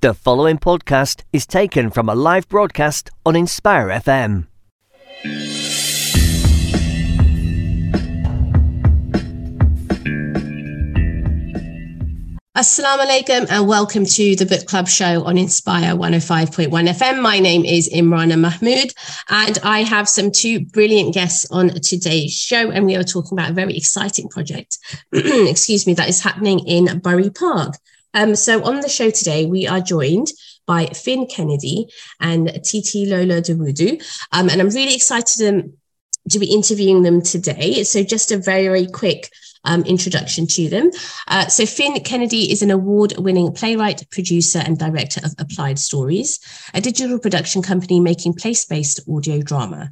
The following podcast is taken from a live broadcast on Inspire FM. Assalamu alaikum and welcome to the book club show on Inspire 105.1 FM. My name is Imrana Mahmood and I have some two brilliant guests on today's show and we are talking about a very exciting project, excuse me, that is happening in Bury Park. Um, so on the show today, we are joined by Fin Kennedy and Titilola Dawudu. Um, and I'm really excited to, to, be interviewing them today. So just a very, very quick um, introduction to them. Uh, so Fin Kennedy is an award-winning playwright, producer, and director of Applied Stories, a digital production company making place-based audio drama.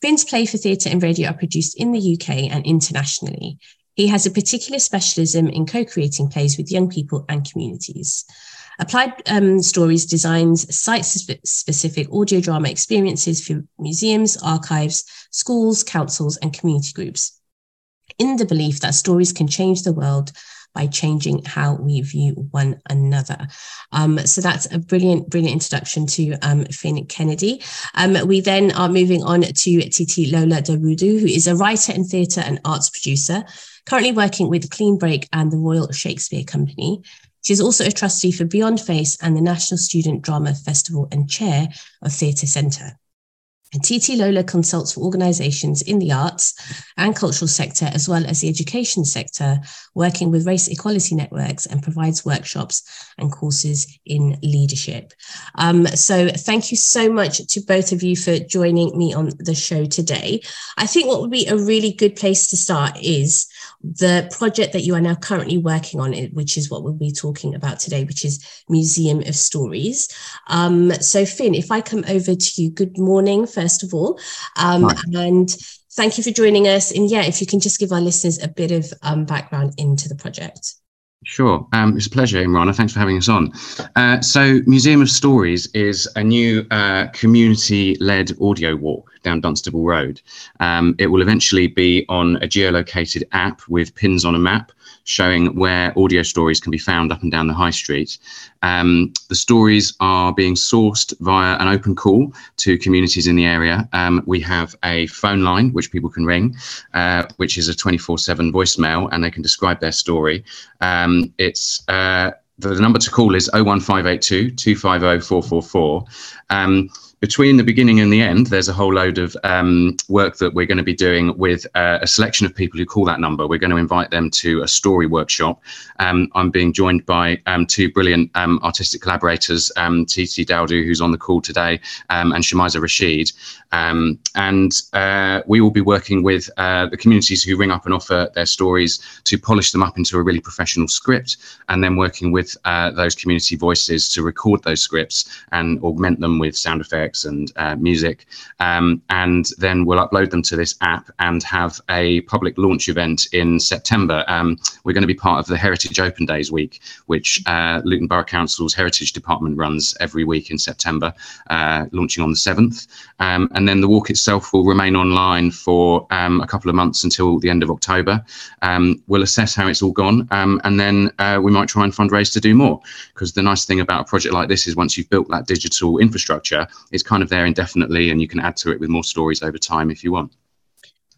Fin's play for theatre and radio are produced in the UK and internationally. He has a particular specialism in co creating plays with young people and communities. Applied um, Stories designs site specific audio drama experiences for museums, archives, schools, councils, and community groups, in the belief that stories can change the world by changing how we view one another. Um, so that's a brilliant, brilliant introduction to um, Fin Kennedy. Um, we then are moving on to Titilola Dawudu, who is a writer and theatre and arts producer currently working with Clean Break and the Royal Shakespeare Company. She is also a trustee for Beyond Face and the National Student Drama Festival and chair of Theatre Centre. Titilola consults for organisations in the arts and cultural sector, as well as the education sector, working with race equality networks and provides workshops and courses in leadership. Um, so, thank you so much to both of you for joining me on the show today. I think what would be a really good place to start is the project that you are now currently working on, which is what we'll be talking about today, which is Museum of Stories. Um, so, Fin, if I come over to you, good morning, first of all. Um, and thank you for joining us. And yeah, if you can just give our listeners a bit of um, background into the project. Sure. Um, it's a pleasure, Imrana. Thanks for having us on. Uh, so, Museum of Stories is a new uh, community led audio walk down Dunstable Road. Um, it will eventually be on a geolocated app with pins on a map showing where audio stories can be found up and down the high street. Um, the stories are being sourced via an open call to communities in the area. Um, we have a phone line which people can ring, uh, which is a 24 7 voicemail, and they can describe their story. Um, it's uh, the number to call is 01582 250 444. Um, between the beginning and the end, there's a whole load of um, work that we're going to be doing with uh, a selection of people who call that number. We're going to invite them to a story workshop. Um, I'm being joined by um, two brilliant um, artistic collaborators, um, Titi Dawudu, who's on the call today, um, and Shamiza Rashid. and uh, we will be working with uh, the communities who ring up and offer their stories to polish them up into a really professional script, and then working with uh, those community voices to record those scripts and augment them with sound effects and uh, music. Um, and then we'll upload them to this app and have a public launch event in September. Um, we're going to be part of the Heritage Open Days week, which uh, Luton Borough Council's Heritage Department runs every week in September, uh, launching on the 7th. Um, and then the walk itself will remain online for um, a couple of months until the end of October. Um, we'll assess how it's all gone, um, and then uh, we might try and fundraise to do more. Because the nice thing about a project like this is once you've built that digital infrastructure, it's kind of there indefinitely and you can add to it with more stories over time if you want.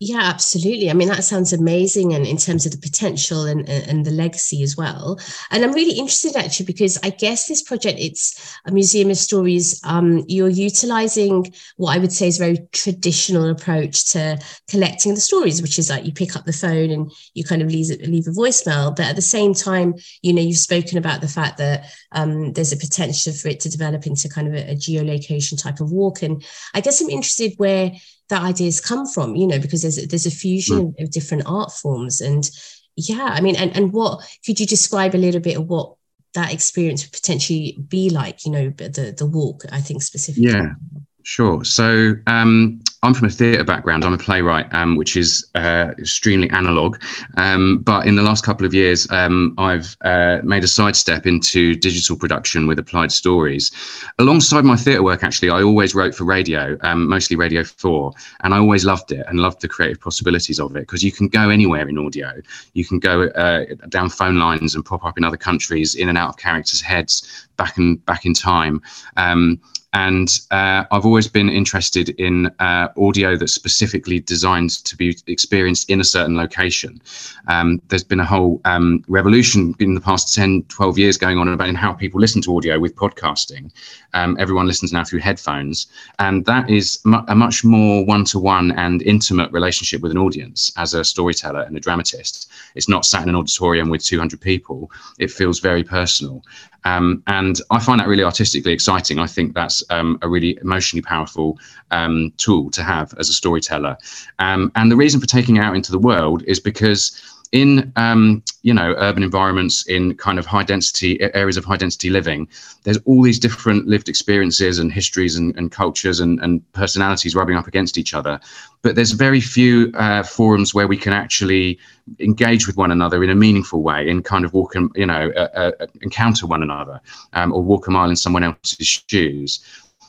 Yeah, absolutely. I mean, that sounds amazing, and in terms of the potential and, and the legacy as well. And I'm really interested actually because I guess this project it's a museum of stories. Um, you're utilizing what I would say is a very traditional approach to collecting the stories, which is like you pick up the phone and you kind of leave leave a voicemail. But at the same time, you know, you've spoken about the fact that um, there's a potential for it to develop into kind of a, a geolocation type of walk. And I guess I'm interested where that ideas come from you know because there's there's a fusion mm. of different art forms and yeah i mean and and what could you describe a little bit of what that experience would potentially be like you know the the walk i think specifically yeah Sure. So um, I'm from a theatre background. I'm a playwright, um, which is uh, extremely analog. Um, but in the last couple of years, um, I've uh, made a sidestep into digital production with applied stories. Alongside my theatre work, actually, I always wrote for radio, um, mostly Radio 4, and I always loved it and loved the creative possibilities of it because you can go anywhere in audio. You can go uh, down phone lines and pop up in other countries, in and out of characters' heads, back and back in time. Um, and uh, I've always been interested in uh, audio that's specifically designed to be experienced in a certain location. Um, there's been a whole um, revolution in the past 10, 12 years going on about in how people listen to audio with podcasting. Um, everyone listens now through headphones, and that is mu- a much more one-to-one and intimate relationship with an audience as a storyteller and a dramatist. It's not sat in an auditorium with 200 people. It feels very personal. Um, and I find that really artistically exciting. I think that's um, a really emotionally powerful um, tool to have as a storyteller. Um, and the reason for taking it out into the world is because in um, you know urban environments in kind of high density areas of high density living there's all these different lived experiences and histories and, and cultures and, and, personalities rubbing up against each other but there's very few uh, forums where we can actually engage with one another in a meaningful way in kind of walk and you know uh, uh, encounter one another um, or walk a mile in someone else's shoes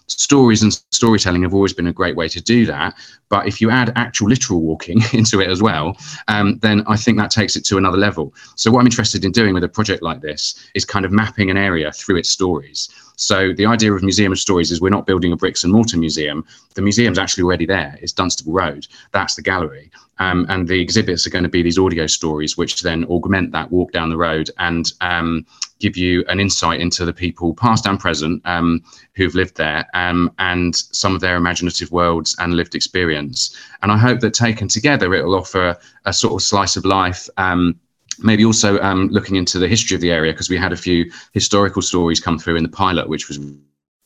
stories and storytelling have always been a great way to do that. But if you add actual literal walking into it as well, um, then I think that takes it to another level. So, what I'm interested in doing with a project like this is kind of mapping an area through its stories. So, the idea of Museum of Stories is we're not building a bricks and mortar museum. The museum's actually already there. It's Dunstable Road. That's the gallery. Um, and the exhibits are going to be these audio stories, which then augment that walk down the road and um, give you an insight into the people, past and present, um, who've lived there um, and some of their imaginative worlds and lived experience. And I hope that taken together, it'll offer a sort of slice of life um, maybe also um, looking into the history of the area because we had a few historical stories come through in the pilot, which was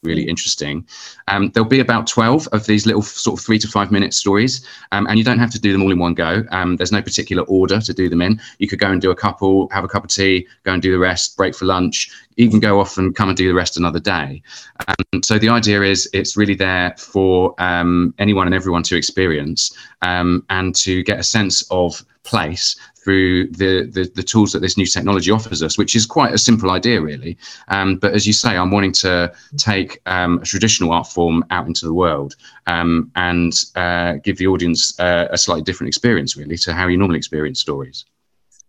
really interesting. Um, there'll be about 12 of these little sort of three to five minute stories, um, and you don't have to do them all in one go. Um, there's no particular order to do them in. You could go and do a couple, have a cup of tea, go and do the rest, break for lunch, even go off and come and do the rest another day. Um, so the idea is it's really there for um, anyone and everyone to experience um, and to get a sense of place through the, the, the tools that this new technology offers us, which is quite a simple idea, really. Um, but as you say, I'm wanting to take um, a traditional art form out into the world um, and uh, give the audience uh, a slightly different experience, really, to how you normally experience stories.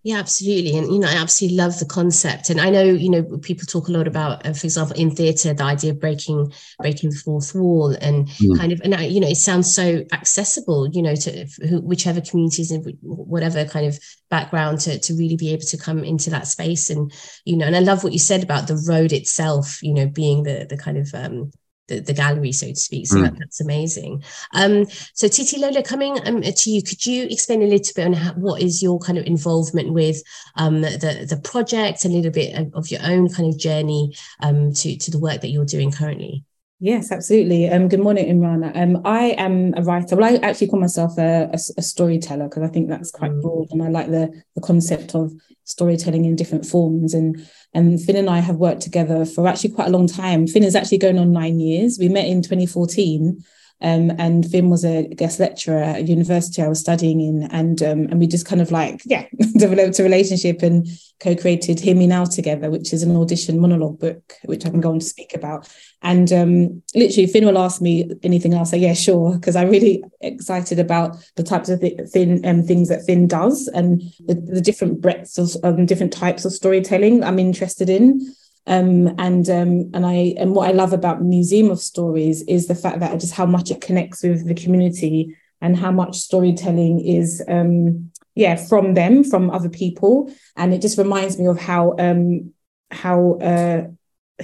Yeah, absolutely. And, you know, I absolutely love the concept. And I know, you know, people talk a lot about, uh, for example, in theatre, the idea of breaking, breaking the fourth wall and mm. kind of, and, I, you know, it sounds so accessible, you know, to whichever communities and whatever kind of background to, to really be able to come into that space. And, you know, and I love what you said about the road itself, you know, being the, the kind of, um, the, the gallery, so to speak. So mm. that, that's amazing. Um, so Titilola, coming um, to you, could you explain a little bit on how, what is your kind of involvement with um, the the project, a little bit of, of your own kind of journey um, to to the work that you're doing currently? Yes, absolutely. Um, good morning, Imrana. Um, I am a writer. Well, I actually call myself a, a, a storyteller because I think that's quite mm. broad, and I like the the concept of storytelling in different forms. And and Fin and I have worked together for actually quite a long time. Fin is actually going on nine years. We met in 2014 um, and Fin was a guest lecturer at a university I was studying in, and um, and we just kind of like yeah developed a relationship and co-created Hear Me Now together, which is an audition monologue book, which I can go on to speak about. And um, literally, Fin will ask me anything, else, I'll say yeah, sure, because I'm really excited about the types of th- Fin um, things that Fin does and the, the different breadths of um, different types of storytelling I'm interested in. Um, and um, and I and what I love about Museum of Stories is the fact that just how much it connects with the community and how much storytelling is um, yeah from them from other people. And it just reminds me of how um, how uh,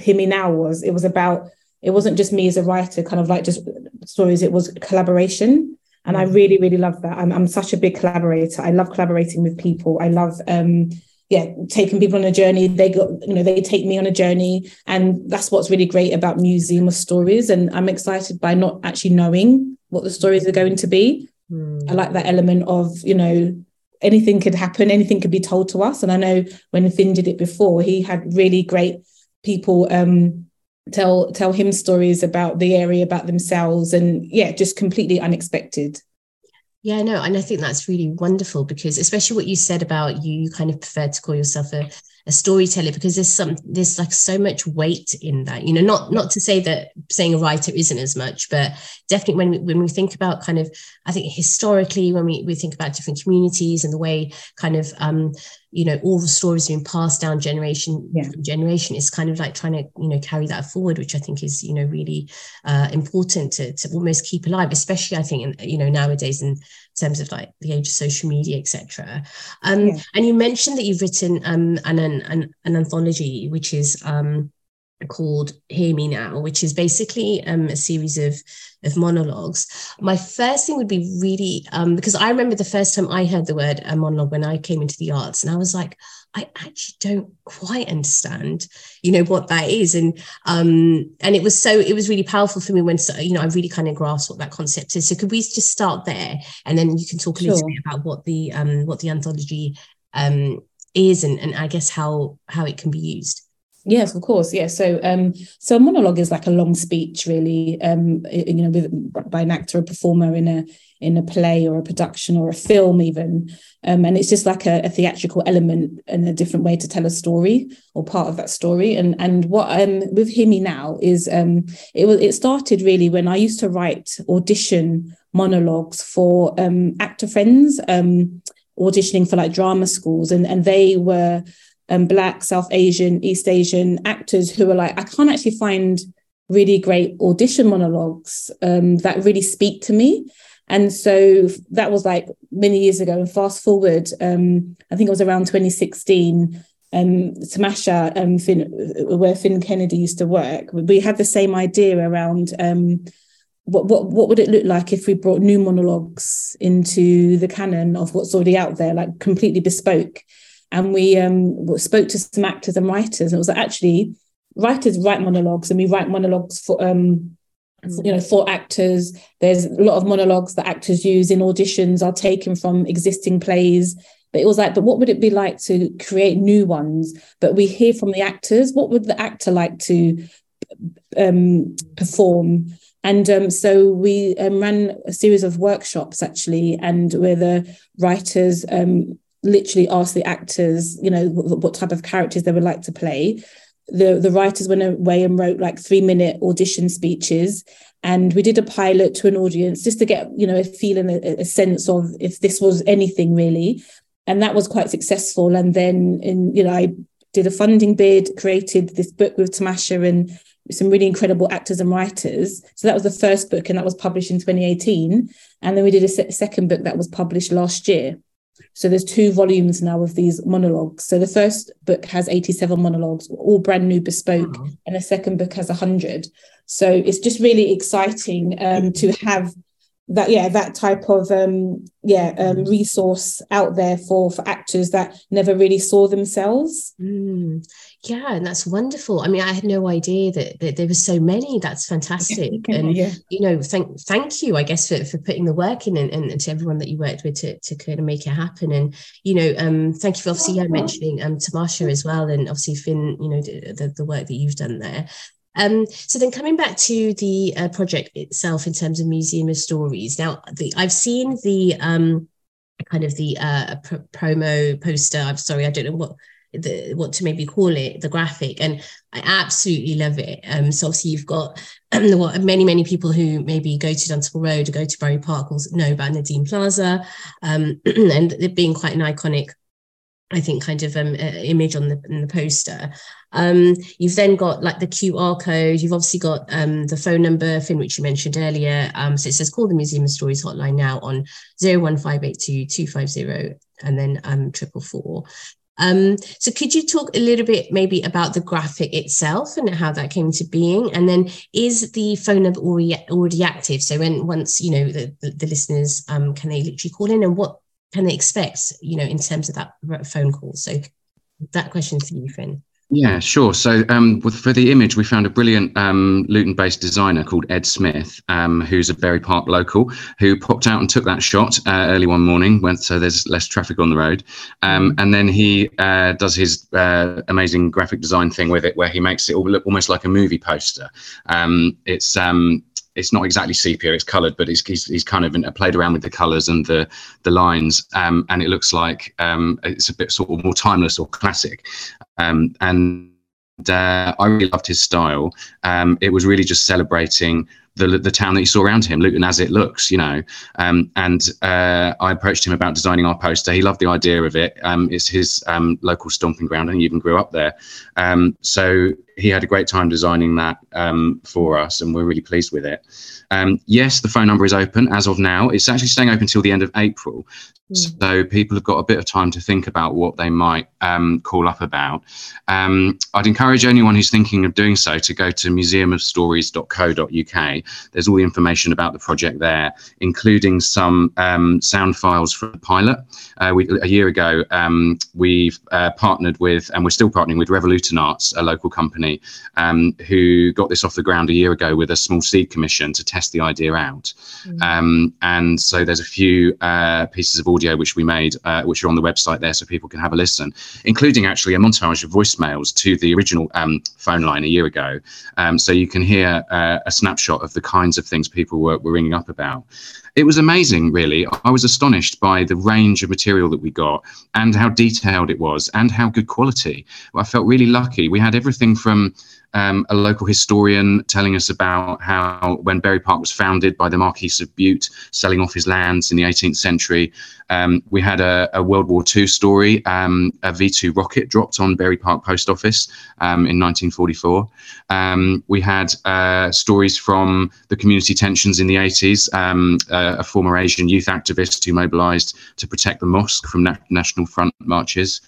Me Now was. It was about it wasn't just me as a writer kind of like just stories it was collaboration. And I mm. really really love that. I'm, I'm such a big collaborator. I love collaborating with people. I love um, yeah taking people on a journey. They go you know they take me on a journey and that's what's really great about museum of stories. And i'm excited by not actually knowing what the stories are going to be. Mm. i like that element of you know anything could happen anything could be told to us. And i know when fin did it before he had really great people um tell tell him stories about the area about themselves and yeah just completely unexpected yeah, no, and I think that's really wonderful because especially what you said about you, you kind of prefer to call yourself a, a storyteller because there's some there's like so much weight in that. You know, not not to say that saying a writer isn't as much, but definitely when we, when we think about kind of I think historically when we we think about different communities and the way kind of um you know all the stories being passed down generation yeah. generation is kind of like trying to you know carry that forward which i think is you know really uh, important to, to almost keep alive especially i think in, you know nowadays in terms of like the age of social media etc um, yeah. and you mentioned that you've written um, an, an, an anthology which is um, called Hear Me Now, which is basically um, a series of, of monologues. My first thing would be really, um, because I remember the first time I heard the word a monologue when I came into the arts, and I was like, I actually don't quite understand, you know, what that is. And um, and it was so, it was really powerful for me when, you know, I really kind of grasped what that concept is. So could we just start there? And then you can talk a little sure. bit about what the, um, what the anthology um, is and, and I guess how, how it can be used. Yes, of course. Yeah. So, um, so a monologue is like a long speech, really. Um, you know, with, by an actor, a performer in a in a play or a production or a film, even. Um, and it's just like a, a, theatrical element and a different way to tell a story or part of that story. And and what um with Me Now is um it was it started really when I used to write audition monologues for um actor friends um auditioning for like drama schools and and they were um, Black, South Asian, East Asian actors who are like, I can't actually find really great audition monologues um, that really speak to me. And so that was like many years ago. And fast forward, um, I think it was around 2016, um, Tamasha, um, Fin, where Fin Kennedy used to work, we had the same idea around um, what, what, what would it look like if we brought new monologues into the canon of what's already out there, like completely bespoke and we um, spoke to some actors and writers. And it was like, actually writers write monologues, and we write monologues for um, you know for actors. There's a lot of monologues that actors use in auditions are taken from existing plays. But it was like, but what would it be like to create new ones? But we hear from the actors. What would the actor like to um, perform? And um, so we um, ran a series of workshops actually, and where the writers um, literally asked the actors, you know, what, what type of characters they would like to play. The the writers went away and wrote like three minute audition speeches, and we did a pilot to an audience just to get you know a feeling, a, a sense of if this was anything really, and that was quite successful. And then in you know I did a funding bid, created this book with Tamasha and some really incredible actors and writers. So that was the first book, and that was published in 2018. And then we did a se- second book that was published last year. So there's two volumes now of these monologues. So the first book has 87 monologues, all brand new, bespoke, and the second book has 100. So it's just really exciting um, to have that yeah that type of um yeah um resource out there for for actors that never really saw themselves mm. Yeah and that's wonderful i mean i had no idea that, that there were so many that's fantastic and yeah. you know thank thank you i guess for, for putting the work in and, and to everyone that you worked with to, to kind of make it happen and you know um thank you for obviously yeah, mentioning um tamasha as well and obviously fin you know the, the work that you've done there um, so then coming back to the uh, project itself in terms of Museum of Stories. Now, the, I've seen the um, kind of the uh, pr- promo poster. I'm sorry, I don't know what the what to maybe call it, the graphic, and I absolutely love it. Um, so obviously you've got what many many people who maybe go to Dunstable Road or go to Bury Park will know about Nadine Plaza, um, and it being quite an iconic I think, kind of um, image on the, the poster. Um, you've then got like the QR code. You've obviously got um, the phone number, Finn, which you mentioned earlier. Um, so it says call the Museum of Stories hotline now on 01582 250 and then um, triple four. Um, so could you talk a little bit maybe about the graphic itself and how that came to being? And then is the phone number already, already active? So when once, you know, the, the, the listeners, um, can they literally call in and what can they expect, you know, in terms of that phone call? So that question for you, Fin. Yeah, sure. So um, with, for the image, we found a brilliant um, Luton-based designer called Ed Smith, um, who's a Bury Park local, who popped out and took that shot uh, early one morning, when so there's less traffic on the road, um, and then he uh, does his uh, amazing graphic design thing with it, where he makes it all look almost like a movie poster. Um, it's um, it's not exactly sepia it's colored but he's, he's, he's kind of played around with the colors and the the lines um, and it looks like um, it's a bit sort of more timeless or classic um, and uh, I really loved his style. Um, it was really just celebrating the the town that he saw around him, Luton as it looks, you know. Um, and uh, I approached him about designing our poster. He loved the idea of it. Um, it's his um, local stomping ground, and he even grew up there. Um, so he had a great time designing that um, for us, and we're really pleased with it. Um, yes, the phone number is open as of now. It's actually staying open until the end of April. Mm. So people have got a bit of time to think about what they might um, call up about. Um, I'd encourage anyone who's thinking of doing so to go to museumofstories.co.uk. There's all the information about the project there, including some um, sound files from the pilot. Uh, we, a year ago, um, we've uh, partnered with, and we're still partnering with Revolution Arts, a local company, um, who got this off the ground a year ago with a small seed commission to test the idea out. Mm. Um, and so there's a few uh, pieces of audio which we made, uh, which are on the website there, so people can have a listen, including actually a montage of voicemails to the original um, phone line a year ago. Um, so you can hear uh, a snapshot of the kinds of things people were, were ringing up about it was amazing, really. I was astonished by the range of material that we got and how detailed it was and how good quality. I felt really lucky. We had everything from um, a local historian telling us about how when Bury Park was founded by the Marquis of Bute, selling off his lands in the 18th century. Um, we had a, a, World War II story. Um, a V 2 rocket dropped on Bury Park Post Office um, in 1944. Um, we had uh, stories from the community tensions in the 80s. Um, uh, a former Asian youth activist who mobilized to protect the mosque from na- National Front marches.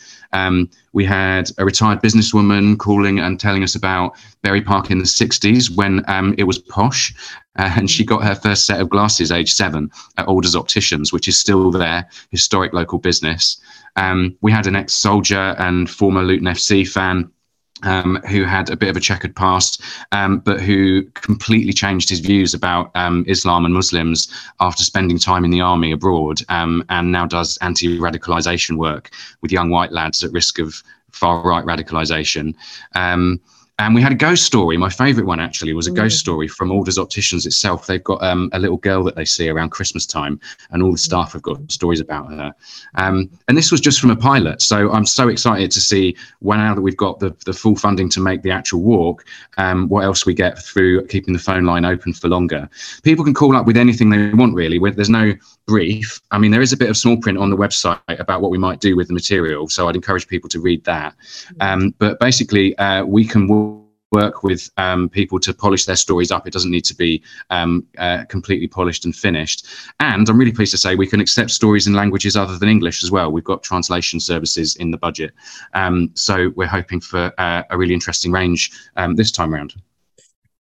We had a retired businesswoman calling and telling us about Bury Park in the 60s when um, it was posh. Uh, and she got her first set of glasses age seven at Alders Opticians, which is still there, historic local business. Um, we had an ex soldier and former Luton FC fan um, who had a bit of a checkered past, um, but who completely changed his views about um, Islam and Muslims after spending time in the army abroad, um, and now does anti-radicalization work with young white lads at risk of far-right radicalization. Um, and we had a ghost story. My favourite one actually was a mm. ghost story from Alders Opticians itself. They've got um, a little girl that they see around Christmas time, and all the mm. staff have got stories about her. Um, and this was just from a pilot. So I'm so excited to see when now that we've got the, the full funding to make the actual walk, um, what else we get through keeping the phone line open for longer. People can call up with anything they want, really. There's no brief. I mean, there is a bit of small print on the website about what we might do with the material. So I'd encourage people to read that. Mm. Um, but basically, uh, we can work with um, people to polish their stories up. It doesn't need to be um, uh, completely polished and finished. And I'm really pleased to say we can accept stories in languages other than English as well. We've got translation services in the budget. Um, so we're hoping for uh, a really interesting range um, this time around.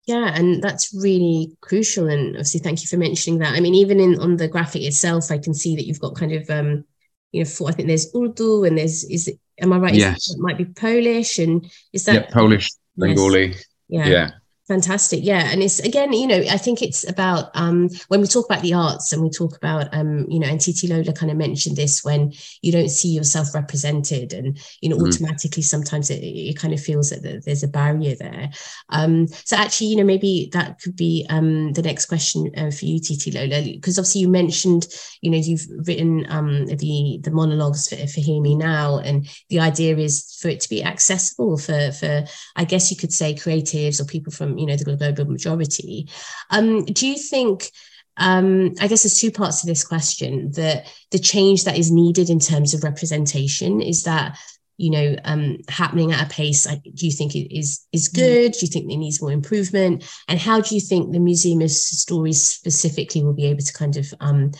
Yeah, and that's really crucial. And obviously, thank you for mentioning that. I mean, even in on the graphic itself, I can see that you've got kind of um, you know, for, I think there's Urdu and there's is it, am I right? Yes, it might be Polish and is that yeah, Polish, Bengali. Yes. Yeah. yeah. Fantastic. Yeah. And it's again, you know, I think it's about um, when we talk about the arts and we talk about, um, you know, and Titilola kind of mentioned this when you don't see yourself represented and, you know, mm. automatically sometimes it, it, kind of feels that there's a barrier there. Um, so actually, you know, maybe that could be um, the next question uh, for you, Titilola, because obviously you mentioned, you know, you've written um, the, the monologues for, for Hear Me Now. And the idea is for it to be accessible for, for, I guess you could say creatives or people from, you know the global majority. Um, do you think? Um, I guess there's two parts to this question. That the change that is needed in terms of representation is that you know um, happening at a pace do you think it is is mm. good do you think it needs more improvement and how do you think the museum of stories specifically will be able to kind of um,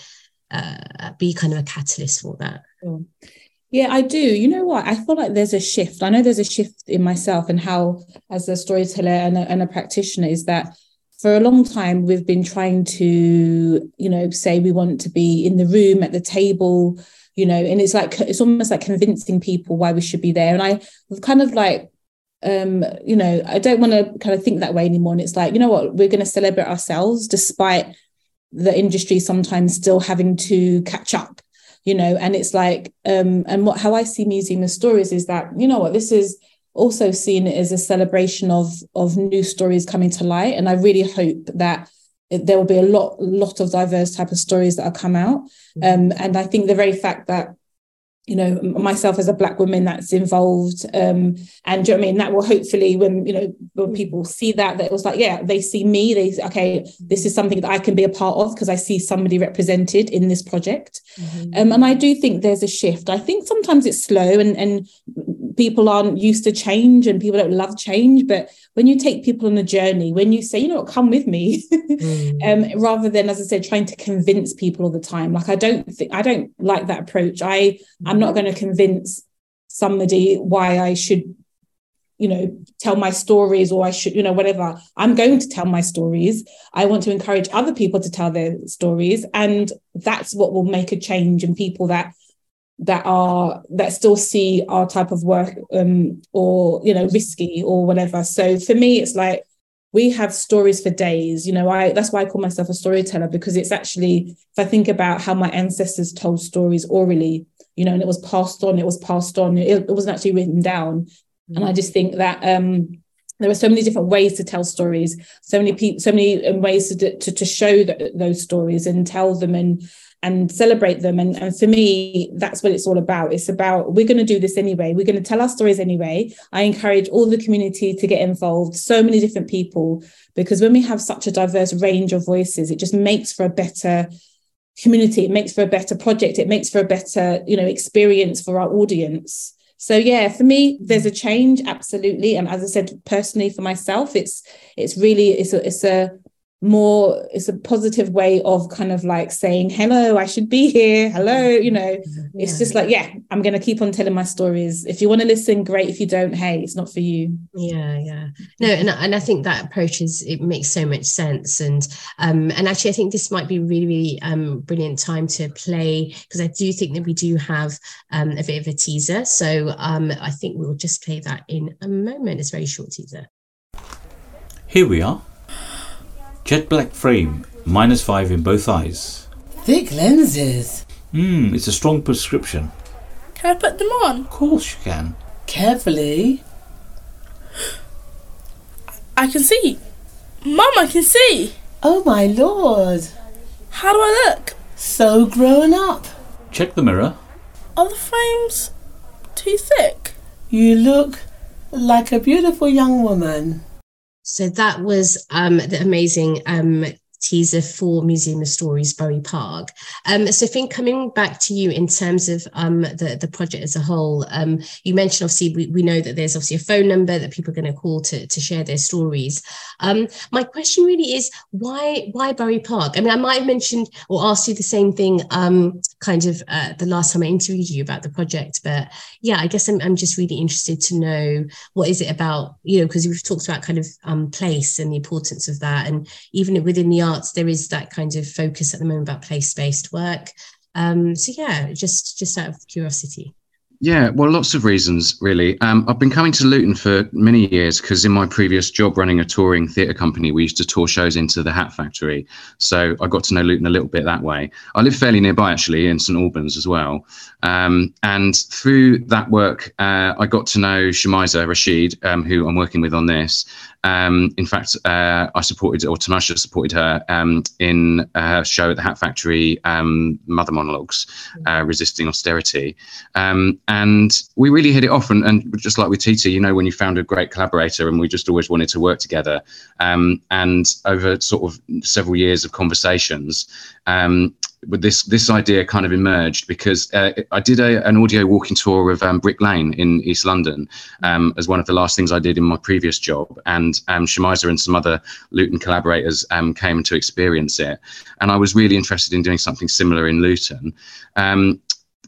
uh, be kind of a catalyst for that yeah, I do. You know what? I feel like there's a shift. I know there's a shift in myself and how, as a storyteller and a, and a practitioner, is that for a long time we've been trying to, you know, say we want to be in the room at the table, you know, and it's like it's almost like convincing people why we should be there. And I kind of like um, you know, I don't want to kind of think that way anymore. And it's like, you know what, we're going to celebrate ourselves despite the industry sometimes still having to catch up, you know, and it's like, um, and what how I see Museum of Stories is that, you know what, this is also seen as a celebration of of new stories coming to light. And I really hope that there will be a lot lot of diverse type of stories that will come out. Mm-hmm. Um, and I think the very fact that you know myself as a black woman that's involved um and you know I mean? That will hopefully when you know when people see that that it was like yeah they see me they okay this is something that I can be a part of because I see somebody represented in this project. Mm-hmm. um and I do think there's a shift. I think sometimes it's slow and and people aren't used to change and people don't love change but when you take people on a journey when you say you know what come with me mm. um, rather than as i said trying to convince people all the time like i don't think i don't like that approach. I i'm not going to convince somebody why i should you know tell my stories or i should you know whatever. I'm going to tell my stories. I want to encourage other people to tell their stories and that's what will make a change in people that that are that still see our type of work um, or you know risky or whatever. So for me it's like we have stories for days. You know i that's why i call myself a storyteller because it's actually if i think about how my ancestors told stories orally you know and it was passed on it was passed on it, it wasn't actually written down. Mm-hmm. and i just think that um there are so many different ways to tell stories so many people so many um, ways to, to, to show that, those stories and tell them and and celebrate them. And, and for me, that's what it's all about. It's about we're going to do this anyway. We're going to tell our stories anyway. I encourage all the community to get involved, so many different people, because when we have such a diverse range of voices, it just makes for a better community. It makes for a better project. It makes for a better, you know, experience for our audience. So yeah, for me, there's a change, absolutely. And as I said, personally for myself, it's it's really it's a it's a more it's a positive way of kind of like saying hello i should be here. Hello you know? Yeah. it's just like yeah i'm going to keep on telling my stories. If you want to listen great. If you don't hey it's not for you. Yeah yeah. No and, and i think that approach is it makes so much sense. And um and actually i think this might be really really um brilliant time to play because i do think that we do have um a bit of a teaser. So um i think we'll just play that in a moment. It's a very short teaser. Here we are Jet black frame, minus five in both eyes. Thick lenses. Hmm, it's a strong prescription. Can I put them on? Of course you can. Carefully. I can see. Mum, I can see. Oh my lord. How do I look? So grown up. Check the mirror. Are the frames too thick? You look like a beautiful young woman. So that was um, the amazing um, teaser for Museum of Stories Bury Park. Um, so, Fin, coming back to you in terms of um, the, the project as a whole, um, you mentioned obviously we, we know that there's obviously a phone number that people are going to call to, to share their stories. Um, my question really is why why Bury Park? I mean, I might have mentioned or asked you the same thing um, kind of uh, the last time I interviewed you about the project, but yeah, I guess I'm, I'm just really interested to know what is it about, you know, because we've talked about kind of um, place and the importance of that. And even within the there is that kind of focus at the moment about place-based work. Um, so yeah, just just out of curiosity. Yeah, well, lots of reasons, really. Um, I've been coming to Luton for many years because in my previous job running a touring theatre company, we used to tour shows into the Hat Factory. So I got to know Luton a little bit that way. I live fairly nearby, actually, in St Albans as well. Um, and through that work, uh, I got to know Shamiza Rashid, um, who I'm working with on this. Um, in fact, uh, I supported, or Tamasha supported her um, in her show at the Hat Factory, um, Mother Monologues, uh, Resisting Austerity. And we really hit it off. And, and, just like with Titi, you know, when you found a great collaborator and we just always wanted to work together. Um, and over sort of several years of conversations, um, with this this idea kind of emerged because uh, I did a, an audio walking tour of um, Brick Lane in East London um, as one of the last things I did in my previous job, and um, Shamiza and some other Luton collaborators um, came to experience it, and I was really interested in doing something similar in Luton. Um,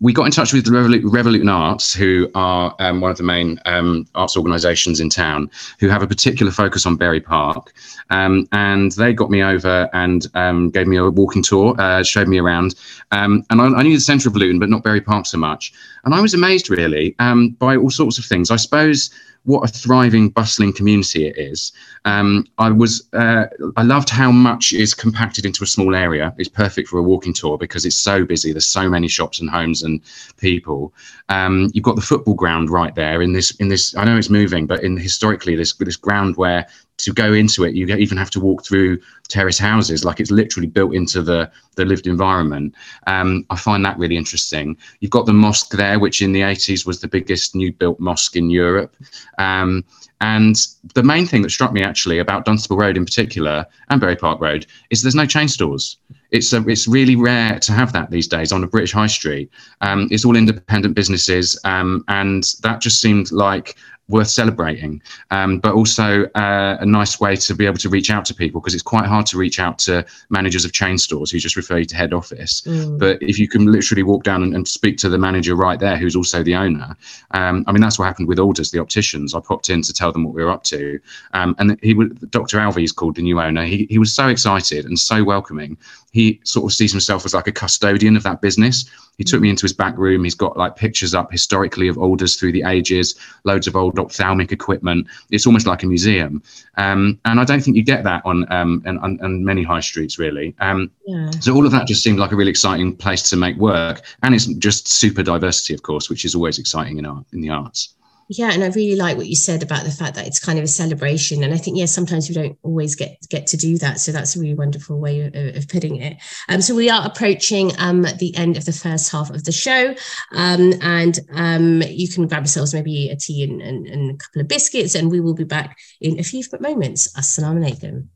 we got in touch with the Revolut, Revolution Arts, who are um, one of the main um, arts organisations in town, who have a particular focus on Bury Park. Um, and they got me over and um, gave me a walking tour, uh, showed me around. Um, and I, I, knew the centre of Luton, but not Bury Park so much. And I was amazed, really, um, by all sorts of things. I suppose what a thriving, bustling community it is. Um, I was uh, I loved how much is compacted into a small area. It's perfect for a walking tour because it's so busy. There's so many shops and homes and people. Um, you've got the football ground right there in this in this. I know it's moving, but in historically this this ground where to go into it, you even have to walk through terrace houses, like it's literally built into the the lived environment. Um, I find that really interesting. You've got the mosque there, which in the 80s was the biggest new built mosque in Europe. Um, and the main thing that struck me actually about Dunstable Road in particular and Bury Park Road is there's no chain stores. It's a, it's really rare to have that these days on a British high street. Um, it's all independent businesses, um, and that just seemed like worth celebrating, um, but also uh, a nice way to be able to reach out to people because it's quite hard to reach out to managers of chain stores who just refer you to head office. Mm. But if you can literally walk down and, and, speak to the manager right there, who's also the owner, um, I mean that's what happened with Alders, the opticians. I popped in to tell them what we were up to, um, and he Dr. Alvey's called the new owner. He he was so excited and so welcoming. He sort of sees himself as like a custodian of that business he took me into his back room. He's got like pictures up historically of Alders through the ages, loads of old ophthalmic equipment. It's almost like a museum. Um, and I don't think you get that on um, and, on, on many high streets really. Um, yeah. So all of that just seemed like a really exciting place to make work, and it's just super diversity, of course, which is always exciting in art in the arts. Yeah, and I really like what you said about the fact that it's kind of a celebration. And I think, yeah, sometimes we don't always get get to do that. So that's a really wonderful way of, of putting it. Um, so we are approaching um, the end of the first half of the show. Um, and um, you can grab yourselves maybe a tea and, and, and, a couple of biscuits, and we will be back in a few moments. Assalamu alaikum.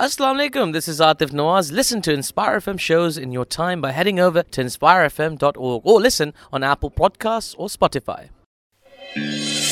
Assalamu alaikum, this is Atif Nawaz. Listen to Inspire FM shows in your time by heading over to inspirefm.org or listen on Apple Podcasts or Spotify. Música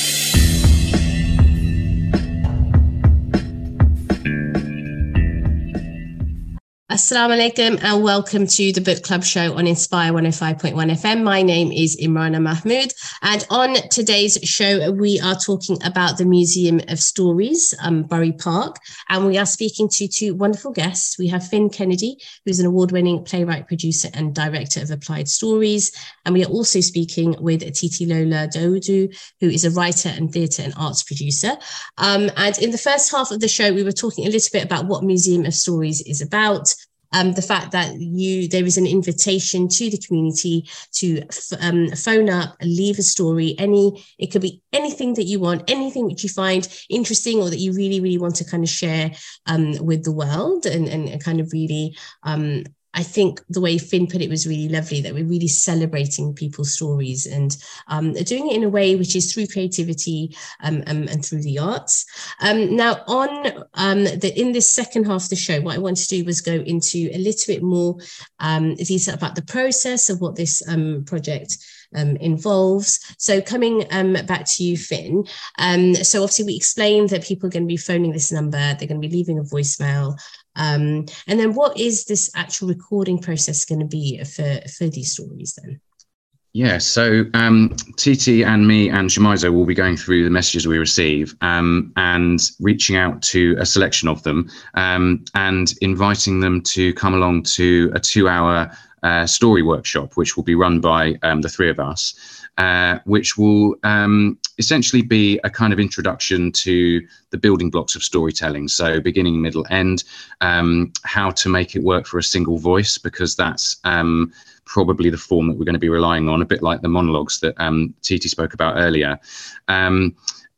Assalamu alaikum and welcome to the book club show on Inspire 105.1 FM. My name is Imrana Mahmood, and on today's show, we are talking about the Museum of Stories, um, Bury Park, and we are speaking to two wonderful guests. We have Fin Kennedy, who's an award winning playwright, producer, and director of Applied Stories, and we are also speaking with Titilola Dawudu, who is a writer and theatre and arts producer. Um, and in the first half of the show, we were talking a little bit about what Museum of Stories is about um, the fact that you there is an invitation to the community to um, phone up, leave a story. Any it could be anything that you want, anything which you find interesting or that you really really want to kind of share um, with the world and, and kind of really um, I think the way Fin put it was really lovely that we're really celebrating people's stories and um, doing it in a way which is through creativity um, um, and through the arts. Um, now, on um, the in this second half of the show, what I wanted to do was go into a little bit more um, detail about the process of what this project um, involves. So coming um, back to you, Fin. Um, so obviously we explained that people are going to be phoning this number, they're going to be leaving a voicemail. Um, and then what is this actual recording process going to be for, for these stories then? Yeah, so um, Titi and me and Shamiza will be going through the messages we receive um, and reaching out to a selection of them um, and inviting them to come along to a two hour uh, story workshop, which will be run by um, the three of us, uh, which will um, essentially be a kind of introduction to the building blocks of storytelling. So, beginning, middle, end, um, how to make it work for a single voice, because that's um, probably the form that we're going to be relying on, a bit like the monologues that um, Titi spoke about earlier.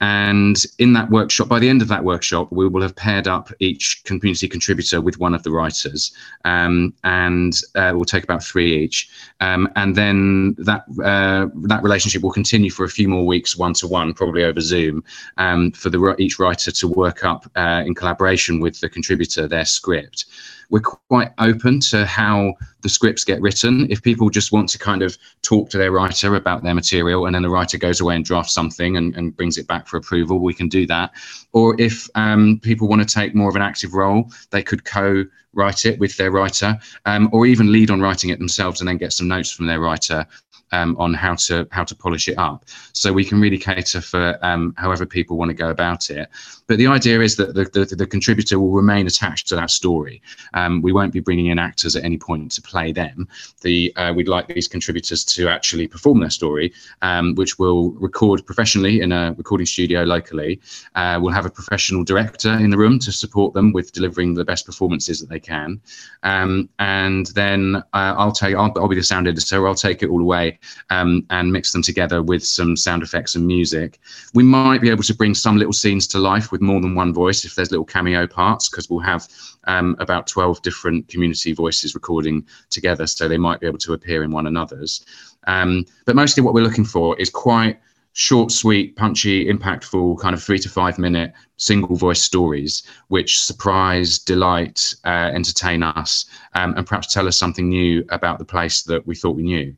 And in that workshop, by the end of that workshop, we will have paired up each community contributor with one of the writers, um, and uh, we'll take about three each. Um, and then that uh, that relationship will continue for a few more weeks, one to one, probably over Zoom, um, for the each writer to work up uh, in collaboration with the contributor their script we're quite open to how the scripts get written. If people just want to kind of talk to their writer about their material and then the writer goes away and drafts something and, and brings it back for approval, we can do that. Or if um, people want to take more of an active role, they could co write it with their writer um, or even lead on writing it themselves and then get some notes from their writer um, on how to how to polish it up. So we can really cater for um, however people want to go about it. But the idea is that the, the, the contributor will remain attached to that story. Um, we won't be bringing in actors at any point to play them. The uh, we'd like these contributors to actually perform their story, um, which we'll record professionally in a recording studio locally. Uh, we'll have a professional director in the room to support them with delivering the best performances that they can, um, and then uh, I'll take I'll, I'll, be the sound editor. I'll take it all away um, and mix them together with some sound effects and music. We might be able to bring some little scenes to life with more than one voice if there's little cameo parts because we'll have um, about 12 different community voices recording together, so they might be able to appear in one another's. Um, but mostly what we're looking for is quite short, sweet, punchy, impactful, kind of three to five minute single voice stories which surprise, delight, uh, entertain us, um, and perhaps tell us something new about the place that we thought we knew.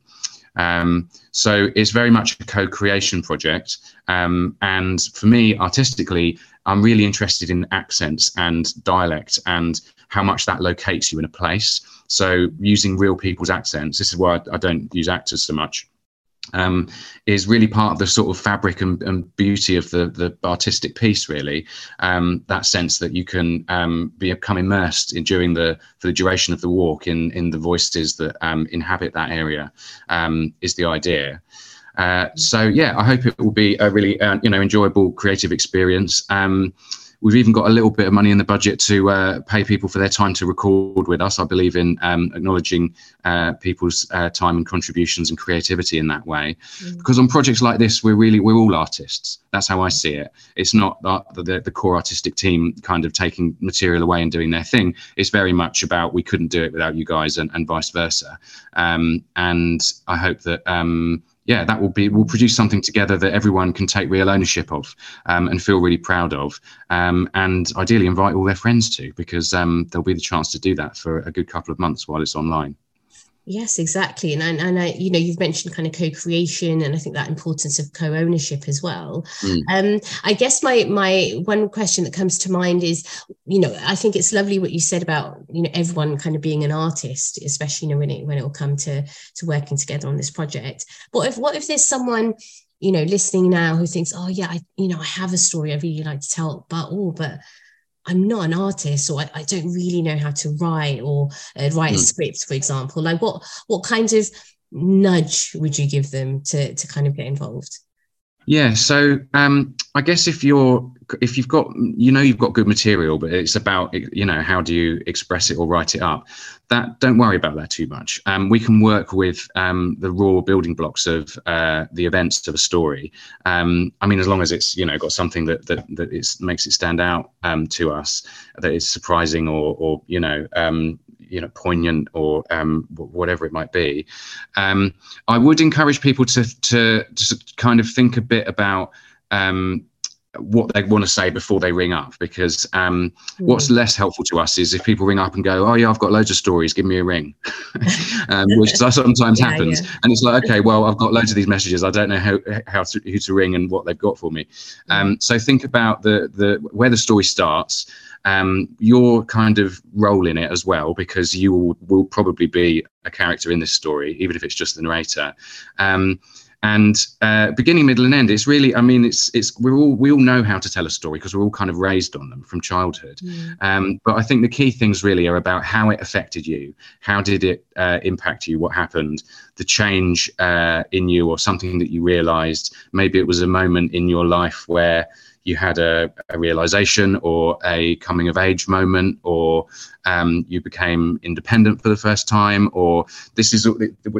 Um, so it's very much a co-creation project. Um, and for me, artistically, I'm really interested in accents and dialect and how much that locates you in a place. So using real people's accents, this is why I, don't use actors so much um, is really part of the sort of fabric and, and beauty of the the artistic piece. Really, um, that sense that you can um, become immersed in during the for the duration of the walk in in the voices that um, inhabit that area um, is the idea. Uh, so yeah, I hope it will be a really uh, you know enjoyable creative experience. Um, We've even got a little bit of money in the budget to uh, pay people for their time to record with us. I believe in um, acknowledging uh, people's uh, time and contributions and creativity in that way. Mm. Because on projects like this, we're really we're all artists. That's how I see it. It's not the, the, the core artistic team kind of taking material away and doing their thing. It's very much about we couldn't do it without you guys and, and vice versa. Um, and I hope that. Yeah, that will be will produce something together that everyone can take real ownership of um, and feel really proud of, um, and ideally invite all their friends to because um, there'll be the chance to do that for a good couple of months while it's online. Yes, exactly. And, and, and I, you know, you've mentioned kind of co-creation and I think that importance of co-ownership as well. Mm. Um, I guess my, my one question that comes to mind is, you know, I think it's lovely what you said about, you know, everyone kind of being an artist, especially, you know, when it, when it will come to, to working together on this project. But if, what if there's someone, you know, listening now who thinks, oh yeah, I, you know, I have a story I really like to tell, but, oh, but I'm not an artist or I, I don't really know how to write or uh, write mm. a hmm. script, for example. Like what what kind of nudge would you give them to to kind of get involved? Yeah, so um, I guess if you're if you've got you know you've got good material, but it's about you know how do you express it or write it up. That don't worry about that too much. Um, we can work with um, the raw building blocks of uh, the events of a story. Um, I mean, as long as it's you know got something that that that makes it stand out um, to us, that is surprising or or you know um, you know poignant or um, whatever it might be. Um, I would encourage people to to to kind of think a bit about. Um, what they want to say before they ring up because um, mm. what's less helpful to us is if people ring up and go oh yeah i've got loads of stories give me a ring um, which sometimes yeah, happens yeah. and it's like okay well i've got loads of these messages i don't know how, how to, who to ring and what they've got for me um, so think about the the where the story starts um, your kind of role in it as well, because you will, will, probably be a character in this story, even if it's just the narrator. And uh, beginning, middle, and end. It's really, I mean, it's it's we're all we all know how to tell a story because we're all kind of raised on them from childhood. Mm. Um, but I think the key things really are about how it affected you, how did it uh, impact you, what happened, the change uh, in you, or something that you realised. Maybe it was a moment in your life where you had a, a realization or a coming of age moment, or um, you became independent for the first time, or this is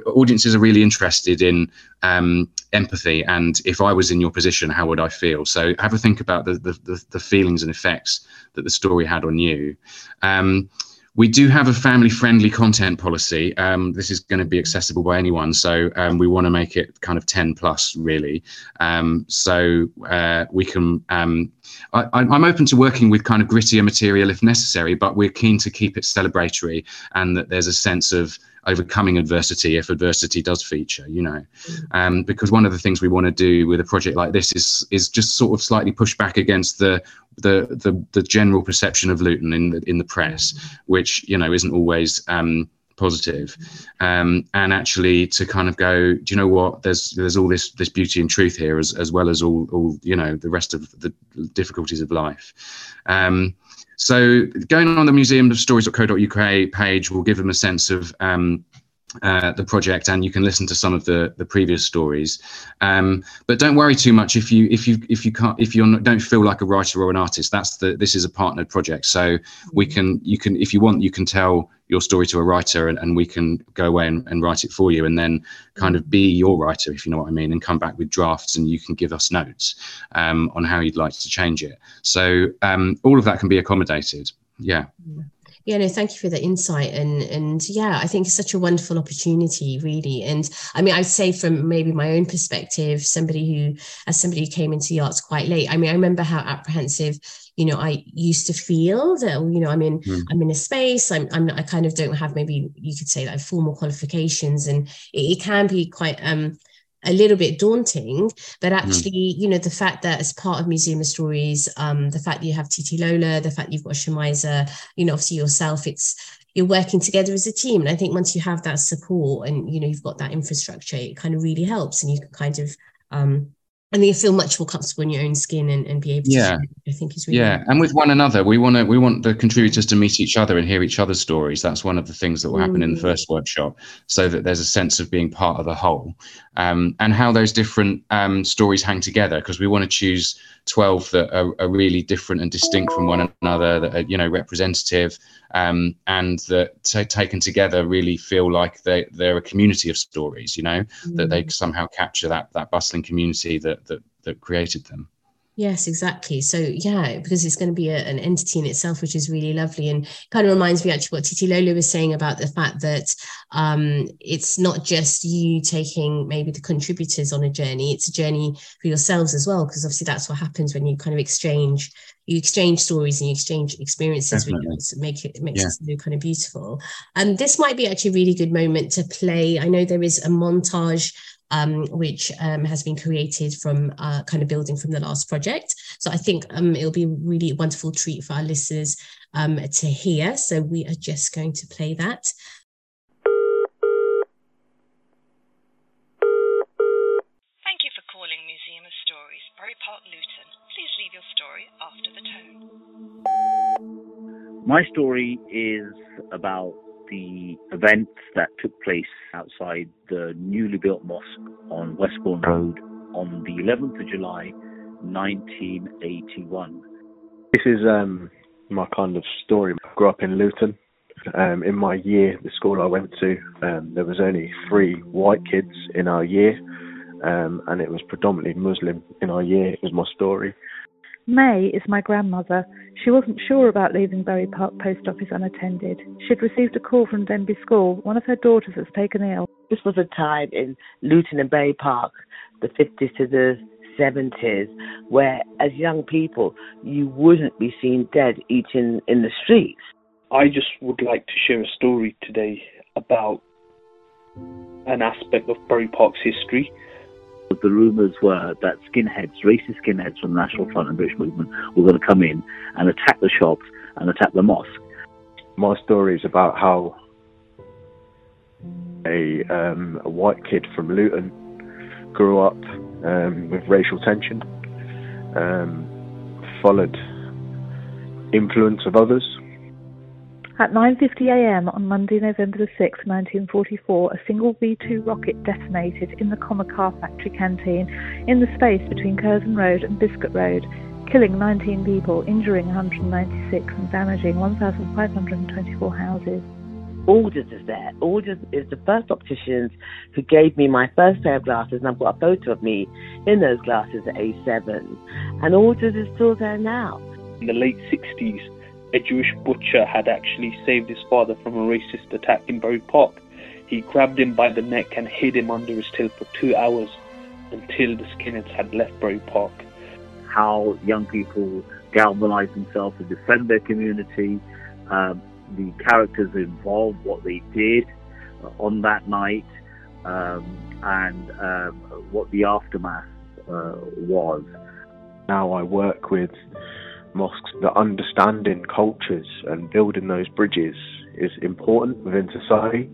audiences are really interested in um, empathy. And if I was in your position, how would I feel? So have a think about the the, the feelings and effects that the story had on you. Um, we do have a family friendly content policy. Um, this is going to be accessible by anyone. So um, we want to make it kind of 10 plus, really. Um, so uh, we can, um, I, am open to working with kind of grittier material if necessary, but we're keen to keep it celebratory and that there's a sense of overcoming adversity if adversity does feature you know mm. um, because one of the things we want to do with a project like this is is just sort of slightly push back against the the the, the general perception of Luton in the in the press, mm. which you know isn't always um, positive, um, and actually to kind of go, do you know what? There's there's all this this beauty and truth here, as as well as all all you know the rest of the difficulties of life. Um, so going on the museum of stories.co.uk page will give them a sense of um, uh, the project and you can listen to some of the the previous stories. Um, but don't worry too much if you if you if you can't if you don't feel like a writer or an artist. That's the this is a partnered project. So we can you can if you want you can tell your story to a writer and, and we can go away and, and write it for you and then kind of be your writer if you know what i mean and come back with drafts and you can give us notes um, on how you'd like to change it. So um, all of that can be accommodated. Yeah. Yeah no thank you for the insight and and yeah i think it's such a wonderful opportunity really and i mean i'd say from maybe my own perspective somebody who as somebody who came into the arts quite late i mean i remember how apprehensive you know i used to feel that you know i'm in mm. i'm in a space i'm, I'm i kind of don't have maybe you could say like formal qualifications and it, it can be quite um a little bit daunting but hmm. actually mm. you know the fact that as part of museum of stories um the fact that you have Titilola the fact you've got Shamiza you know obviously yourself it's you're working together as a team and i think once you have that support and you know you've got that infrastructure it kind of really helps and you can kind of um and you feel much more comfortable in your own skin and, and be able yeah. to I think is really yeah and with one another we want to we want the contributors to meet each other and hear each other's stories that's one of the things that will happen mm. in the mm. first workshop so that there's a sense of being part of the whole um, and how those different um, stories hang together because we want to choose 12 that are, are, really different and distinct from one another that are you know representative um, and that t- taken together really feel like they, they're a community of stories you know mm. that they mm. somehow capture that that bustling community that that, that created them Yes, exactly. So yeah, because it's going to be a, an entity in itself, which is really lovely, and kind of reminds me actually what Titilola was saying about the fact that um, it's not just you taking maybe the contributors on a journey; it's a journey for yourselves as well. Because obviously, that's what happens when you kind of exchange, you exchange stories and you exchange experiences. With it make it, it makes yeah. it kind of beautiful. And um, this might be actually a really good moment to play. I know there is a montage um, which um, has been created from uh, kind of building from the last project. So I think um, it'll be a really wonderful treat for our listeners um, to hear. So we are just going to play that. Thank you for calling Museum of Stories, Bury Park, Luton. Please leave your story after the tone. My story is about the events that took place outside the newly built mosque on Westbourne Road on the 11th of July 1981. This is um, my kind of story. I grew up in Luton. Um, in my year, the school I went to, um, there was only three white kids in our year, um, and it was predominantly Muslim in our year. It was my story. May is my grandmother. She wasn't sure about leaving Bury Park Post Office unattended. She'd received a call from Denbigh School. One of her daughters was taken ill. This was a time in Luton and Bury Park, the 50s to the 70s, where as young people, you wouldn't be seen dead eating in the streets. I just would like to share a story today about an aspect of Bury Park's history the rumours were that skinheads, racist skinheads from the National Front and British Movement, were going to come in and attack the shops and attack the mosque. My story is about how a, um, a white kid from Luton grew up um, with racial tension, um, followed influence of others, at 9.50am on Monday, November 6, 1944, a single V-2 rocket detonated in the Commer Car Factory canteen in the space between Curzon Road and Biscot Road, killing 19 people, injuring 196 and damaging 1,524 houses. Alders is there. Alders is the first opticians who gave me my first pair of glasses, and I've got a photo of me in those glasses at A7. And Alders is still there now. In the late 60s, a Jewish butcher had actually saved his father from a racist attack in Bury Park. He grabbed him by the neck and hid him under his till for two hours until the skinheads had left Bury Park. How young people galvanize themselves to defend their community, um, the characters involved, what they did uh, on that night, um, and um, what the aftermath uh, was. Now I work with mosques that understanding cultures and building those bridges is important within society.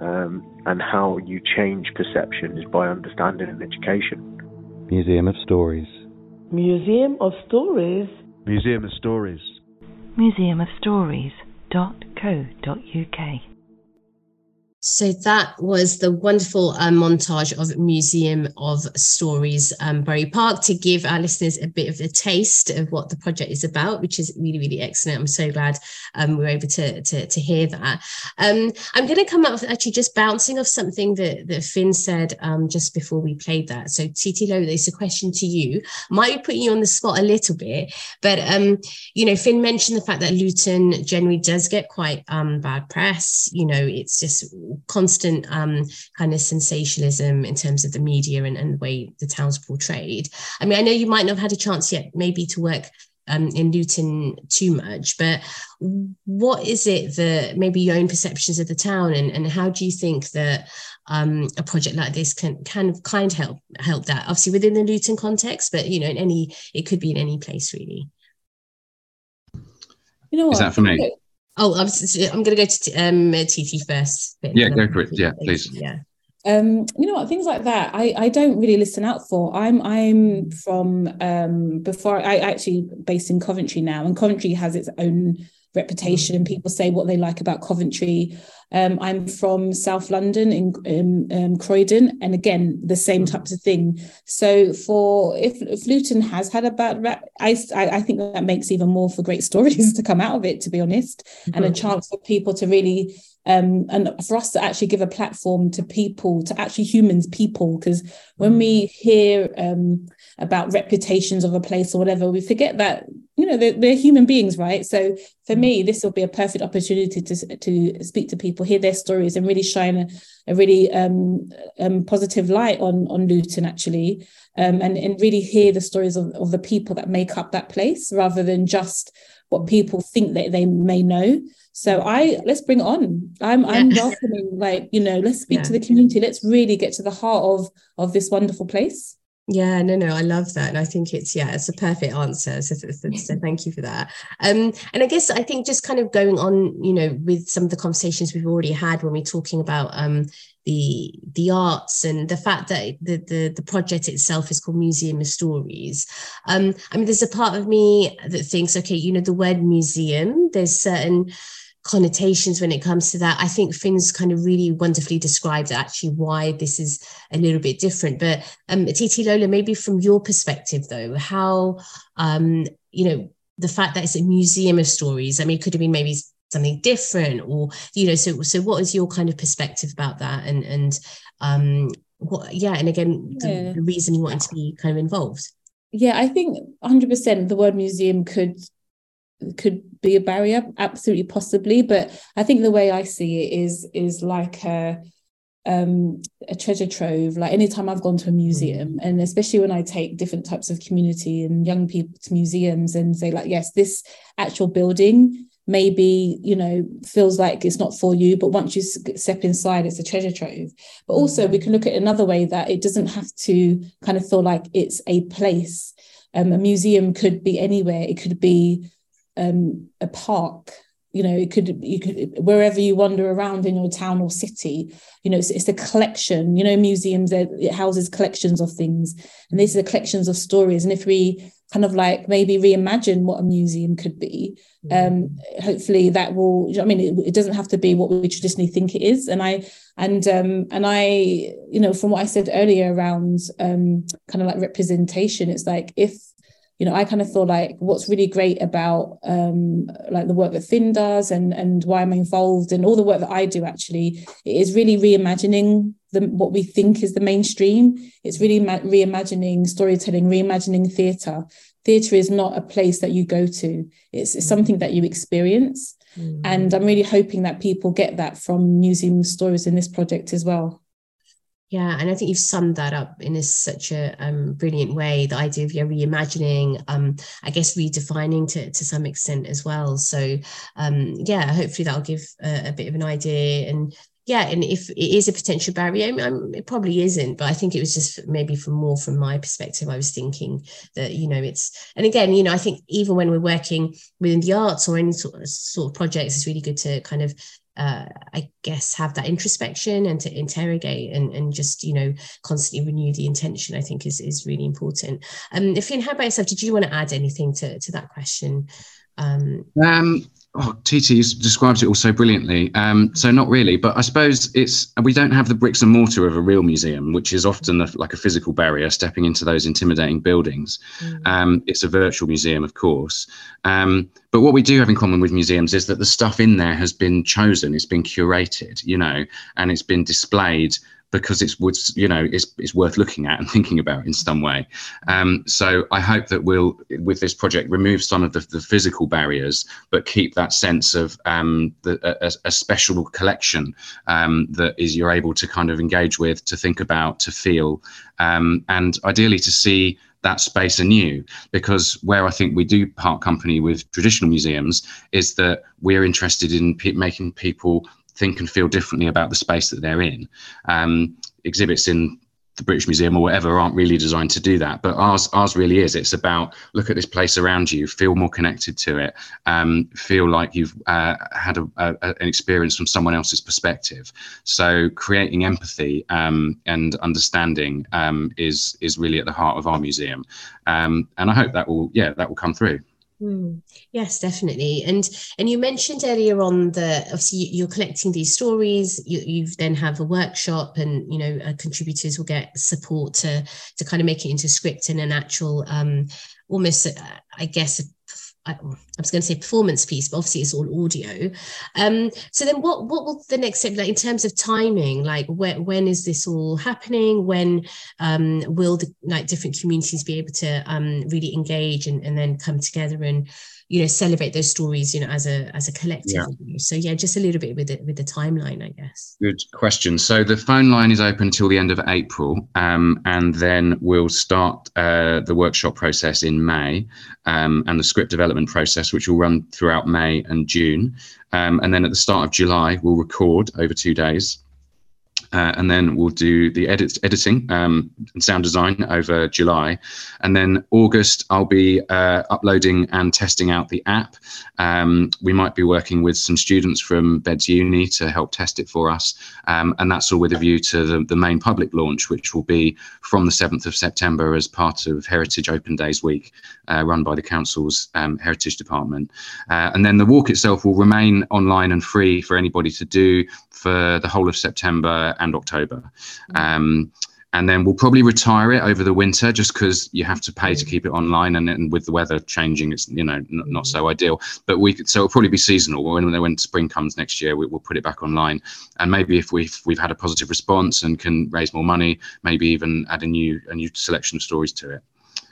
Um, and how you change perception is by understanding and education. Museum of Stories. Museum of Stories. Museum of Stories. Museum of Stories.co.uk. So that was the wonderful uh, montage of Museum of Stories, um, Bury Park, to give our listeners a bit of a taste of what the project is about, which is really, really excellent. I'm so glad um, we were able to, to, to hear that. Um, I'm going to come up with actually just bouncing off something that, that Fin said um, just before we played that. So, Titilola, it's a question to you. Might be putting you on the spot a little bit, but um, you know, Fin mentioned the fact that Luton generally does get quite um, bad press. You know, it's just constant um, kind of sensationalism in terms of the media and, and the way the town's portrayed. I mean, I know you might not have had a chance yet, maybe to work um, in Luton too much, but what is it that maybe your own perceptions of the town and, and how do you think that um, a project like this can kind of kind of help help that obviously within the Luton context, but you know, in any it could be in any place really. You know what? Is that for me? Oh, I'm, I'm going to go to um, TT first. Yeah, go for it. Yeah, please. Yeah. Um, you know what things like that I, I don't really listen out for i'm i'm from um before i actually based in coventry now and coventry has its own reputation and people say what they like about Coventry. Um, I'm from South London in, in um, Croydon, and again the same types of thing. So for if, if Luton has had a bad rap, I, I think that makes even more for great stories to come out of it. To be honest, mm-hmm. and a chance for people to really um, and for us to actually give a platform to people, to actually humans, people, because when we hear um, about reputations of a place or whatever, we forget that you know they're, they're human beings, right? So for me, this will be a perfect opportunity to to speak to people, hear their stories, and really shine a, a really um, um, positive light on on Luton actually, um, and and really hear the stories of, of the people that make up that place, rather than just what people think that they may know. So I let's bring it on. I'm yeah. I'm welcoming like you know let's speak yeah. to the community. Let's really get to the heart of of this wonderful place. Yeah, no, no, I love that, and I think it's yeah, it's a perfect answer. So, so, so, thank you for that. Um, and I guess I think just kind of going on, you know, with some of the conversations we've already had when we're talking about um the the arts and the fact that the the, the project itself is called Museum of Stories. Um, I mean, there's a part of me that thinks, okay, you know, the word museum, there's certain connotations when it comes to that. I think Fin's kind of really wonderfully described actually why this is a little bit different. But um, Titilola, maybe from your perspective though, how um, you know the fact that it's a museum of stories. I mean, it could have been maybe something different, or you know. So, so what is your kind of perspective about that? And and um, what? Yeah, and again, the, yeah. the reason you wanted to be kind of involved. Yeah, I think 100% the word museum could could be a barrier absolutely possibly but i think the way i see it is is like a um a treasure trove like anytime i've gone to a museum mm. and especially when i take different types of community and young people to museums and say like yes this actual building maybe you know feels like it's not for you but once you step inside it's a treasure trove but also we mm. can look at another way that it doesn't have to kind of feel like it's a place um, a museum could be anywhere it could be um, a park you know it could you could wherever you wander around in your town or city you know it's, it's a collection you know museums it houses collections of things. And these are the collections of stories. And if we kind of like maybe reimagine what a museum could be um hopefully that will i mean it, it, doesn't have to be what we traditionally think it is. And i and um and i you know from what i said earlier around um kind of like representation it's like if you know, I kind of feel like what's really great about um, like the work that Fin does and and why I'm involved and all the work that I do actually is really reimagining the what we think is the mainstream. It's really ma- reimagining storytelling, reimagining theatre. Theatre is not a place that you go to; it's, it's something that you experience. Mm. And I'm really hoping that people get that from museum stories in this project as well. Yeah, and I think you've summed that up in a, such a um, brilliant way. The idea of your reimagining, um, I guess, redefining to, to some extent as well. So, um, yeah, hopefully that'll give a, a, bit of an idea. And yeah, and if it is a potential barrier, I mean, it probably isn't, but I think it was just maybe from more from my perspective. I was thinking that you know it's, and again, you know, I think even when we're working within the arts or any sort of, sort of projects, it's really good to kind of uh, I guess have that introspection and to interrogate and, and just you know constantly renew the intention. I think is is really important. Um, Fin, how about yourself? Did you want to add anything to to that question? Um, um, Oh, TT describes it all so brilliantly. Um, so not really, but I suppose it's we don't have the bricks and mortar of a real museum, which is often a, like a physical barrier stepping into those intimidating buildings. Mm. Um, it's a virtual museum, of course, um, but what we do have in common with museums is that the stuff in there has been chosen, it's been curated, you know, and it's been displayed because it's what's you know it's, it's worth looking at and thinking about in some way. Um, so i hope that we'll with this project remove some of the, the physical barriers but keep that sense of um, the, a, a, special collection um, that is you're able to kind of engage with to think about to feel um, and ideally to see that space anew. Because where I think we do part company with traditional museums is that we're interested in making people think and feel differently about the space that they're in. Um, exhibits in the British Museum or whatever aren't really designed to do that, but ours ours really is. It's about look at this place around you, feel more connected to it, um, feel like you've uh, had a, a, an experience from someone else's perspective. So creating empathy um, and understanding um, is is really at the heart of our museum, um, and I hope that will yeah that will come through. Mm, yes, definitely. And and you mentioned earlier on that obviously you're collecting these stories. You you then have a workshop, and you know uh, contributors will get support to to kind of make it into script and an actual um, almost uh, I guess I, was going to say performance piece, but obviously it's all audio. Um, so then, what what will the next step like in terms of timing? Like, when when is this all happening? When um, will the like different communities be able to um, really engage and, and then come together and you know celebrate those stories you know as a as a collective yeah. so yeah just a little bit with it with the timeline i guess. Good question. So the phone line is open till the end of april um, and then we'll start uh, the workshop process in may um, and the script development process which will run throughout may and june. Um, and then at the start of july we'll record over two days uh, and then we'll do the edit, editing um, and sound design over July. And then August, I'll be uh, uploading and testing out the app. Um, we might be working with some students from Beds Uni to help test it for us. Um, and that's all with a view to the, the main public launch, which will be from the 7th of September as part of Heritage Open Days Week, uh, run by the Council's um, Heritage Department. Uh, and then the walk itself will remain online and free for anybody to do for the whole of September and October. Mm. Um, and then we'll probably retire it over the winter just because you have to pay to mm. keep it online and, and with the weather changing it's you know n- not so mm. ideal but we could so it'll probably be seasonal when when spring comes next year we, will put it back online and maybe if we've we've had a positive response and can raise more money maybe even add a new a new selection of stories to it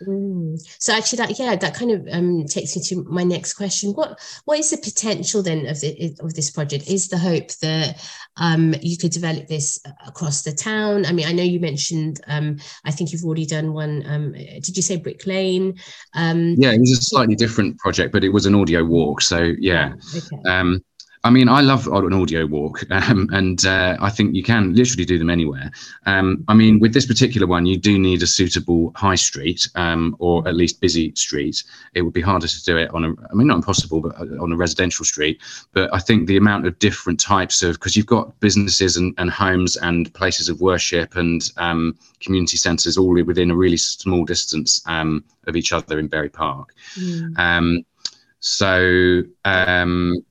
Mm. So actually, that yeah, that kind of um, takes me to my next question. What what is the potential then of the, of this project? Is the hope that um, you could develop this across the town? I mean, I know you mentioned. Um, I think you've already done one. Um, did you say Brick Lane? Um, yeah, it was a slightly different project, but it was an audio walk. So yeah. Okay. I mean, I love an audio walk, um, and uh, I think you can literally do them anywhere. Um, I mean, with this particular one, you do need a suitable high street um, or at least busy street. It would be harder to do it on a, I mean, not impossible, but uh, on a residential street. But I think the amount of different types of, because you've got businesses and, and, homes and places of worship and um, community centres all within a really small distance um, of each other in Bury Park. Mm. so, um,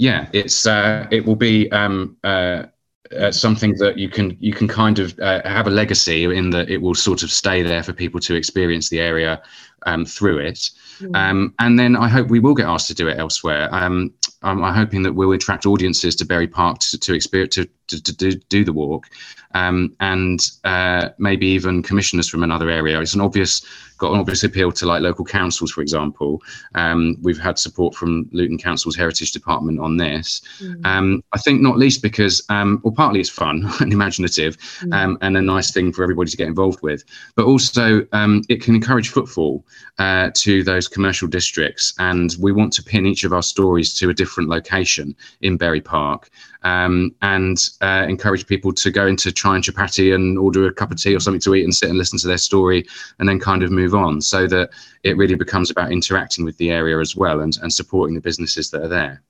yeah, it's uh, it will be um, uh, uh, something that you can you can kind of uh, have a legacy in that it will sort of stay there for people to experience the area um, through it. Mm. Um, and then I hope we will get asked to do it elsewhere. Um, I'm, I'm, hoping that we'll attract audiences to Bury Park to, to experience to, to, to do, do the walk, um, and uh, maybe even commissioners from another area. It's an obvious got an obvious appeal to like local councils, for example. Um, we've had support from Luton Council's Heritage Department on this. Mm. Um, I think not least because, um, well, partly it's fun and imaginative mm. Um, and a nice thing for everybody to get involved with, but also um, it can encourage footfall uh, to those commercial districts. And we want to pin each of our stories to a different different location in Bury Park, um, and uh, encourage people to go into Chai and and order a cup of tea or something to eat and sit and listen to their story, and then kind of move on, so that it really becomes about interacting with the area as well and, and supporting the businesses that are there.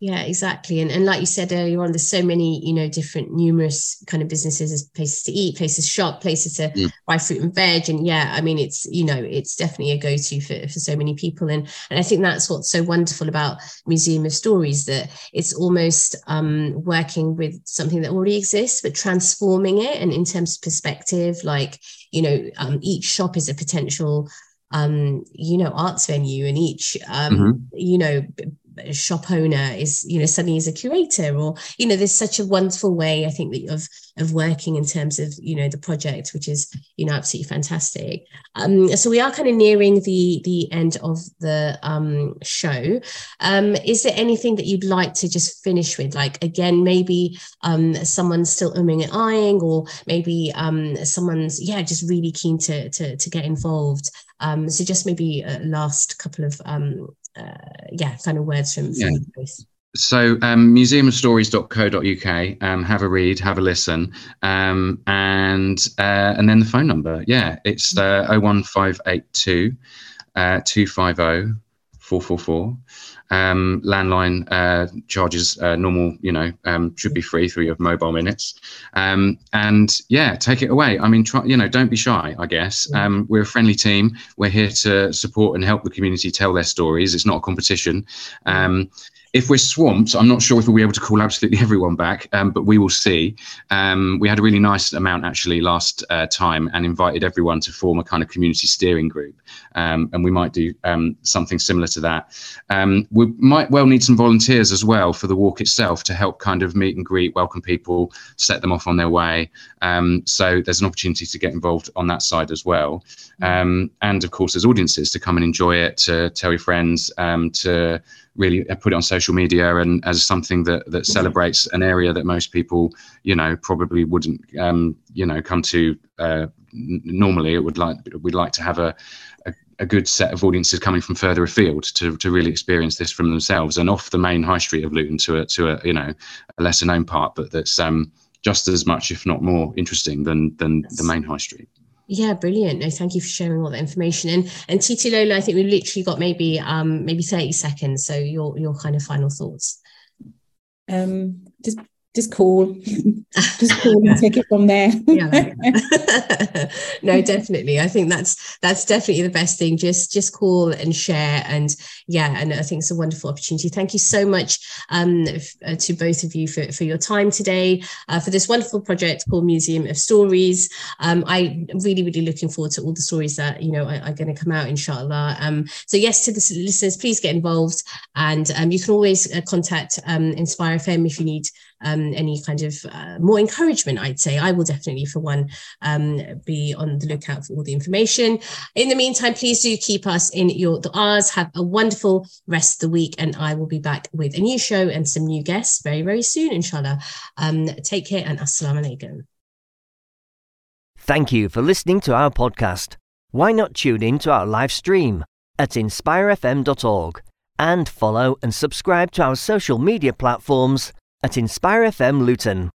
Yeah, exactly. And and like you said earlier on, there's so many, you know, different numerous kind of businesses, places to eat, places to shop, places to Mm. buy fruit and veg. And yeah, I mean, it's, you know, it's definitely a go-to for, for so many people. And and I think that's what's so wonderful about Museum of Stories, that it's almost um working with something that already exists, but transforming it. And in terms of perspective, like, you know, um, each shop is a potential um, you know, arts venue and each um, Mhm. you know, shop owner is you know suddenly is a curator or you know there's such a wonderful way i think that of of working in terms of you know the project which is you know absolutely fantastic. Um so we are kind of nearing the the end of the um show. Um is there anything that you'd like to just finish with? Like again maybe um someone's still umming and eyeing or maybe um someone's yeah just really keen to to, to get involved. Um so just maybe a last couple of um yeah kind of words from, Yeah. both. So um, museumofstories.co.uk. Um, have a read, have a listen, um, and uh, and then the phone number. Yeah, it's uh, 01582 uh, 250 444. Um, landline uh, charges uh, normal, you know, um, should be free through your mobile minutes. Um, and yeah, take it away. I mean, try, you know, don't be shy. I guess um, we're a friendly team. We're here to support and help the community tell their stories. It's not a competition. If we're swamped, I'm not sure if we'll be able to call absolutely everyone back, um, but we will see. Um, we had a really nice amount actually last uh, time and invited everyone to form a kind of community steering group. Um, and we might do um, something similar to that. Um, we might well need some volunteers as well for the walk itself to help kind of meet and greet, welcome people, set them off on their way. Um, so there's an opportunity to get involved on that side as well. And of course, there's audiences to come and enjoy it, to tell your friends, to really uh, put it on social media and as something that that celebrates an area that most people, you know, probably wouldn't, um, you know, come to uh, n- normally. It would like we'd like to have a, a a good set of audiences coming from further afield to, to really experience this from themselves and off the main high street of Luton to a to a you know a lesser known part, but that's um, just as much, if not more, interesting than than the main high street. Yeah, brilliant. No, thank you for sharing all that information. And and Titilola, I think we've literally got maybe um maybe 30 seconds. So your your kind of final thoughts. Um, just just call, just call and take it from there. Yeah. no, definitely. I think that's that's definitely the best thing. Just just call and share, and yeah, and I think it's a wonderful opportunity. Thank you so much um, f- uh, to both of you for, for your time today uh, for this wonderful project called Museum of Stories. Um, I'm really really looking forward to all the stories that you know are, are going to come out, inshallah. Um, so yes, to the listeners, please get involved, and um, you can always uh, contact um, Inspire FM if you need um, any kind of uh, more encouragement, I'd say. I will definitely, for one, um, be on the lookout for all the information. In the meantime, please do keep us in your du'as. Have a wonderful rest of the week, and I will be back with a new show and some new guests very, very soon, inshallah. Um, take care and assalamu alaikum. Thank you for listening to our podcast. Why not tune in to our live stream at inspirefm.org and follow and subscribe to our social media platforms at Inspire FM Luton.